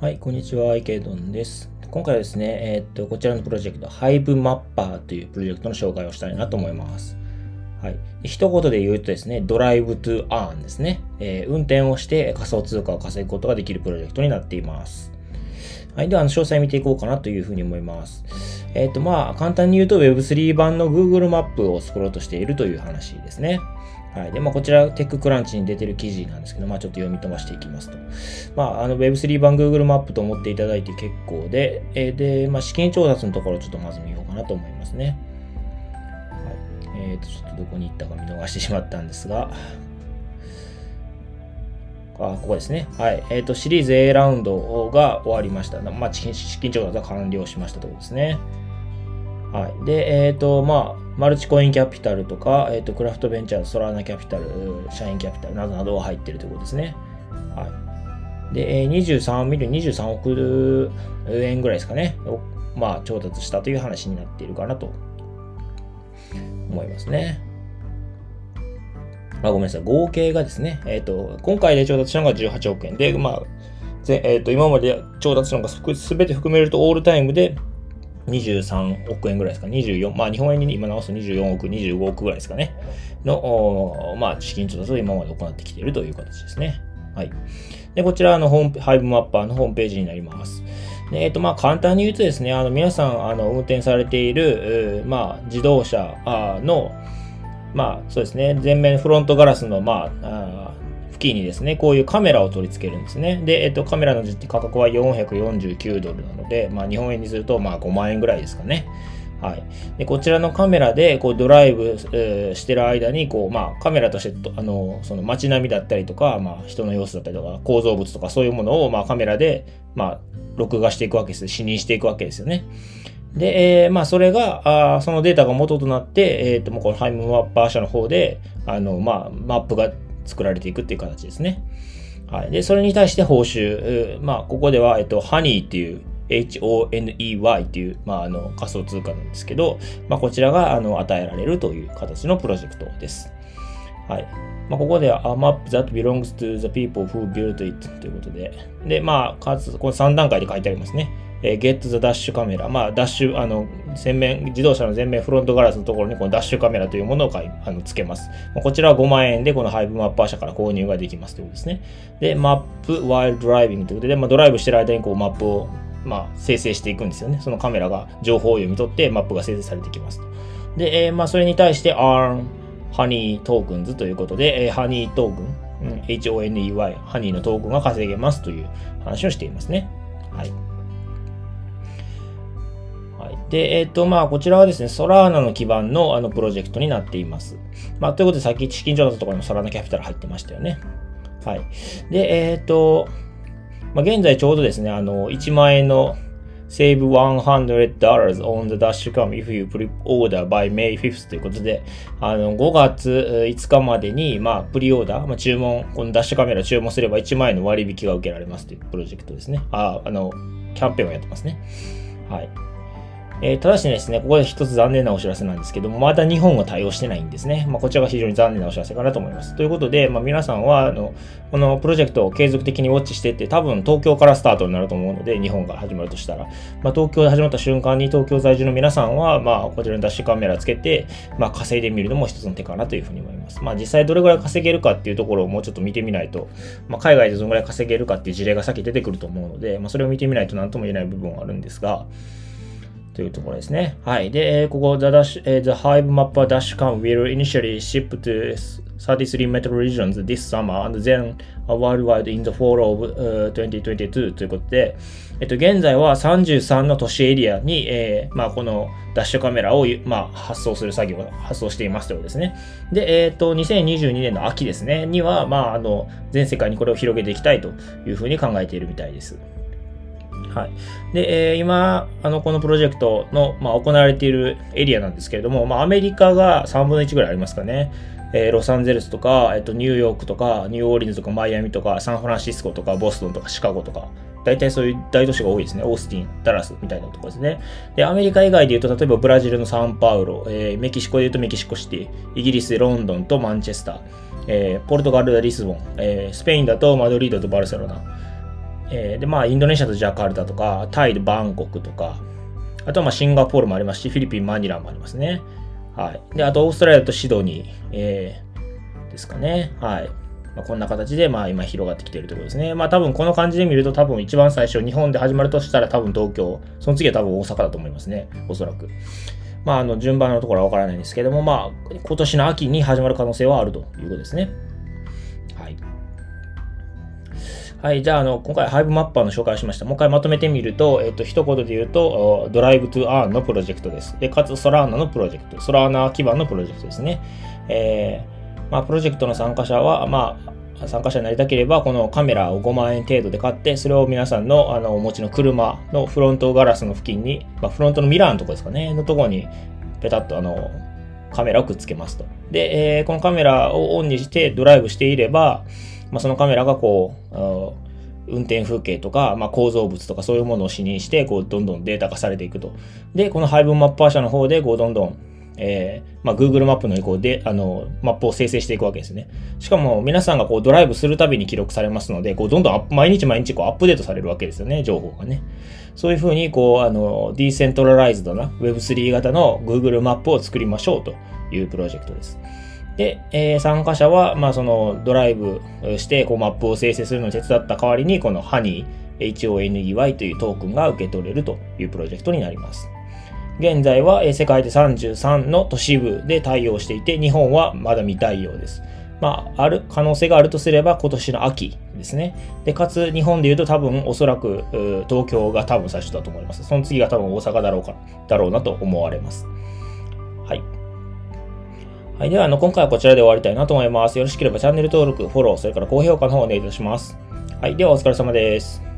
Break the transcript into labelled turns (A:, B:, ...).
A: はい、こんにちは、池ドンです。今回はですね、えー、っと、こちらのプロジェクト、Hive Mapper というプロジェクトの紹介をしたいなと思います。はい。一言で言うとですね、Drive to Earn ですね。えー、運転をして仮想通貨を稼ぐことができるプロジェクトになっています。はい。では、詳細見ていこうかなというふうに思います。えっ、と、まあ、簡単に言うと Web3 版の Google マップを作ろうとしているという話ですね。はい。で、まあ、こちら、テッククランチに出てる記事なんですけど、まあ、ちょっと読み飛ばしていきますと。まあ、あの、Web3 版 Google マップと思っていただいて結構で、えー、で、まあ、資金調達のところちょっとまず見ようかなと思いますね。はい。えっ、ー、と、ちょっとどこに行ったか見逃してしまったんですが、あ、ここですね。はい。えっ、ー、と、シリーズ A ラウンドが終わりました。まあ、資金調達が完了しましたというころですね。はい。で、えっ、ー、と、まあ、マルチコインキャピタルとか、えっ、ー、と、クラフトベンチャー、ソラーナキャピタル、社員キャピタルなどなどが入っているということですね。はい。で、23ミリ、23億円ぐらいですかね。まあ、調達したという話になっているかなと思いますね。あ、ごめんなさい。合計がですね、えっ、ー、と、今回で調達したのが18億円で、まあ、えっ、ー、と、今まで調達したのがすべて含めるとオールタイムで23億円ぐらいですか、24、まあ日本円に今直すと24億、25億ぐらいですかね、の、まあ資金調達を今まで行ってきているという形ですね。はい。で、こちらのホーム、ハイブマッパーのホームページになります。えっと、まあ簡単に言うとですね、あの皆さん、あの、運転されている、まあ自動車の、まあそうですね、前面フロントガラスの、まあ、キにですね、こういうカメラを取り付けるんですね。で、えっと、カメラの価格は449ドルなので、まあ、日本円にすると、まあ、5万円ぐらいですかね。はい。で、こちらのカメラで、こう、ドライブ、えー、してる間に、こう、まあ、カメラとして、あの、その街並みだったりとか、まあ、人の様子だったりとか、構造物とか、そういうものを、まあ、カメラで、まあ、録画していくわけです。視認していくわけですよね。で、えー、まあ、それが、あそのデータが元となって、えっ、ー、と、もうこのハイムマッパー社の方で、あの、まあ、マップが作られていくっていう形ですね。はい。で、それに対して報酬、まあ、ここでは、えっと、ハニーっていう、HONEY っていう、まあ、あの仮想通貨なんですけど、まあ、こちらがあの与えられるという形のプロジェクトです。はい。まあ、ここでは A map that belongs to the people who built it ということで、で、まあ、かつ、この3段階で書いてありますね。えー、Get the Dash カメラ。まあ、ダッシュ、あの、前面、自動車の前面フロントガラスのところにこのダッシュカメラというものを買い、あの、つけます。こちらは5万円でこのハイブマッパー社から購入ができますということですね。で、マップ while driving ということで、まあ、ドライブしてる間にこうマップを、まあ、生成していくんですよね。そのカメラが情報を読み取ってマップが生成されてきます。で、えー、まあ、それに対して earn ハニートークンズということで、えー、ハニートークン、うん、HONEY、ハニーのトークンが稼げますという話をしていますね。はい。で、えっ、ー、と、まあ、こちらはですね、ソラーナの基盤のあのプロジェクトになっています。まあ、ということで、さっき資金調達のところにもソラーナキャピタル入ってましたよね。はい。で、えっ、ー、と、まあ、現在ちょうどですね、あの、1万円の Save $100 on the dash cam if you pre-order by May 5th ということで、あの、5月5日までに、まあ、プリオーダー、まあ、注文、このダッシュカメラ注文すれば1万円の割引が受けられますというプロジェクトですね。あ、あの、キャンペーンをやってますね。はい。えー、ただしですね、ここで一つ残念なお知らせなんですけども、まだ日本が対応してないんですね。まあ、こちらが非常に残念なお知らせかなと思います。ということで、まあ、皆さんは、あの、このプロジェクトを継続的にウォッチしてって、多分東京からスタートになると思うので、日本から始まるとしたら、まあ、東京で始まった瞬間に東京在住の皆さんは、まあ、こちらにダッシュカメラつけて、まあ、稼いでみるのも一つの手かなというふうに思います。まあ、実際どれぐらい稼げるかっていうところをもうちょっと見てみないと、まあ、海外でどのぐらい稼げるかっていう事例が先出てくると思うので、まあ、それを見てみないと何とも言えない部分はあるんですが、というところですね。はい。で、ここ、The, Dash, the Hive Mapper Dash Cam will initially ship to 33 metro regions this summer and then worldwide in the fall of、uh, 2022ということで、えっと、現在は33の都市エリアに、えー、まあ、このダッシュカメラを、まあ、発送する作業を発送していますということですね。で、えっと、2022年の秋ですね、には、まあ、あの、全世界にこれを広げていきたいというふうに考えているみたいです。はい。で、えー、今、あの、このプロジェクトの、まあ、行われているエリアなんですけれども、まあ、アメリカが3分の1ぐらいありますかね。えー、ロサンゼルスとか、えっ、と、ニューヨークとか、ニューオーリンズとか、マイアミとか、サンフランシスコとか、ボストンとか、シカゴとか、大体そういう大都市が多いですね。オースティン、ダラスみたいなところですね。で、アメリカ以外で言うと、例えばブラジルのサンパウロ、えー、メキシコで言うとメキシコシティ、イギリスで、ロンドンとマンチェスター。えー、ポルトガル、リスボン、えー、スペインだとマドリードとバルセロナ、えー、で、まあ、インドネシアとジャカルタとか、タイでバンコクとか、あとはまあシンガポールもありますし、フィリピン、マニラもありますね。はい。で、あとオーストラリアとシドニー、えー、ですかね。はい。まあ、こんな形で、まあ今広がってきているというころですね。まあ多分この感じで見ると多分一番最初、日本で始まるとしたら多分東京、その次は多分大阪だと思いますね。おそらく。まああの順番のところはわからないんですけども、まあ今年の秋に始まる可能性はあるということですね。はい、じゃあ、あの、今回、 Hivemapper の紹介をしました。もう一回まとめてみると、えっと、一言で言うと、 Drive to Earn のプロジェクトです。で、かつ、ソラーナのプロジェクト、ソラーナ基盤のプロジェクトですね。えー、まあ、プロジェクトの参加者は、まあ、参加者になりたければ、このカメラを5万円程度で買って、それを皆さんのあのお持ちの車のフロントガラスの付近に、まあ、フロントのミラーのとこですかね、のところに、ペタッとあの、カメラをくっつけますと。で、えー、このカメラをオンにしてドライブしていれば、まあ、そのカメラがこう、運転風景とか、まあ、構造物とかそういうものを視認して、こう、どんどんデータ化されていくと。で、この配分マッパー社の方で、こう、どんどん、えー、まあ、Google マップのこうで、あの、マップを生成していくわけですね。しかも、皆さんがこう、ドライブするたびに記録されますので、こう、どんどん毎日毎日こう、アップデートされるわけですよね、情報がね。そういうふうに、こう、あの、ディーセントラライズドな Web3 型の Google マップを作りましょうというプロジェクトです。で、えー、参加者は、まあ、そのドライブして、こう、マップを生成するのに手伝った代わりに、この Honey、HONEY というトークンが受け取れるというプロジェクトになります。現在は、え、世界で33の都市部で対応していて、日本はまだ未対応です。まあ、ある可能性があるとすれば今年の秋ですね。で、かつ日本で言うと多分おそらく東京が多分最初だと思います。その次が多分大阪だろうか、だろうなと思われます。はい。はい。では、あの、今回はこちらで終わりたいなと思います。よろしければチャンネル登録、フォロー、それから高評価の方をお願いいたします。はい。では、お疲れ様です。